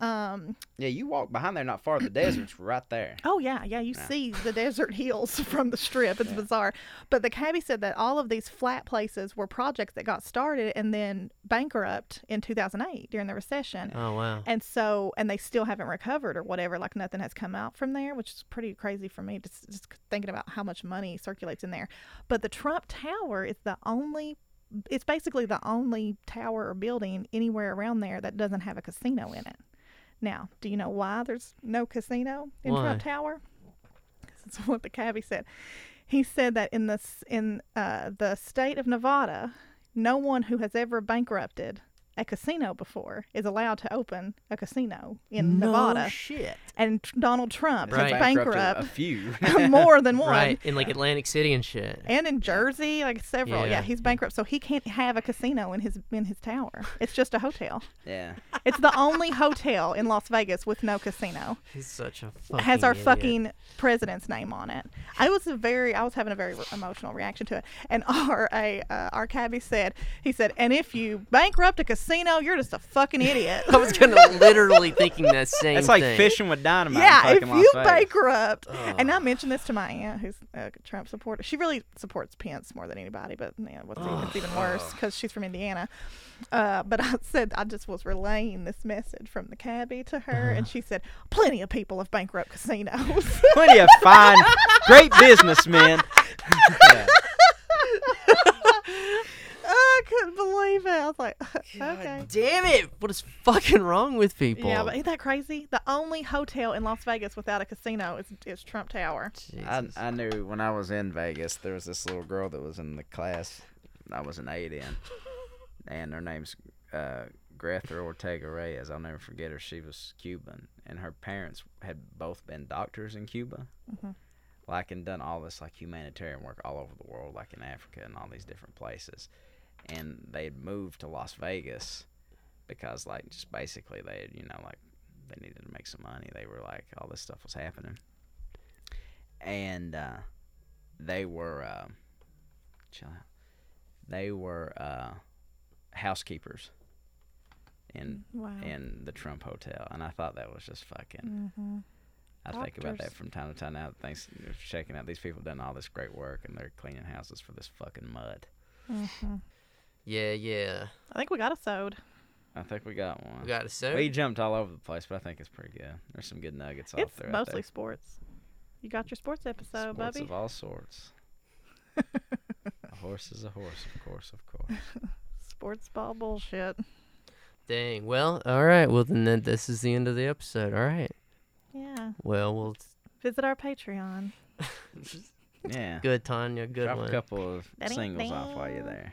Um, Yeah, you walk behind there not far. The desert's right there. Oh yeah, yeah. You Yeah. see the desert hills from the strip. It's bizarre. But the cabbie said that all of these flat places were projects that got started and then bankrupt in 2008 during the recession. Oh wow. And so, and they still haven't recovered or whatever. Like nothing has come out from there, which is pretty crazy for me. Just, just thinking about how much money circulates in there. But the Trump Tower is the only. It's basically the only tower or building anywhere around there that doesn't have a casino in it. Now, do you know why there's no casino in Why? Trump Tower? That's what the cabbie said. He said that in the in uh, the state of Nevada, no one who has ever bankrupted a casino before is allowed to open a casino in Nevada. shit. And tr- Donald Trump Right. has Bankrupted bankrupt a few. more than one. Right in like Atlantic City and shit. And in Jersey, like several. Yeah. Yeah. he's bankrupt, so he can't have a casino in his in his tower. It's just a hotel. yeah. It's the only hotel in Las Vegas with no casino. He's such a fucking has our idiot. fucking president's name on it. I was a very, I was having a very re- emotional reaction to it. And our a uh, our cabbie said, he said, and if you bankrupt a casino, you're just a fucking idiot. I was gonna literally thinking that same thing. It's like thing. fishing with dynamite. yeah, in if fucking Las you Vegas. bankrupt, and I mentioned this to my aunt, who's a Trump supporter. She really supports Pence more than anybody, but yeah, what's even, it's even worse because she's from Indiana. Uh, but I said I just was relaying this message from the cabbie to her, and she said, "Plenty of people have bankrupt casinos." Plenty of fine, great businessmen. Yeah. I couldn't believe it. I was like, God okay. damn it! What is fucking wrong with people? Yeah, but ain't that crazy? The only hotel in Las Vegas without a casino is, is Trump Tower. I, I knew when I was in Vegas, there was this little girl that was in the class I was an aide in, and her name's uh, Greta Ortega Reyes. I'll never forget her. She was Cuban, and her parents had both been doctors in Cuba, Mhm. like and done all this like humanitarian work all over the world, like in Africa and all these different places. And they had moved to Las Vegas because, like, just basically they had, you know, like they needed to make some money. They were like, all this stuff was happening and uh, they were uh, chill out. They were uh, housekeepers in Wow. in the Trump Hotel, and I thought that was just fucking. mm-hmm. I think about that from time to time now. Thanks for checking out these people done all this great work, and they're cleaning houses for this fucking mud. hmm yeah, yeah. I think we got a sewed. I think we got one. We got a sewed. We jumped all over the place, but I think it's pretty good. There's some good nuggets off It's there. mostly sports. You got your sports episode, sports Bubby. of all sorts. a horse is a horse, of course, of course. Sports ball bullshit. Dang. Well, all right. Well, then that- this is the end of the episode. All right. Yeah. Well, we'll. Visit our Patreon. Yeah. Good, Tanya. Good Drop one. a couple of That ain't singles off while you're there.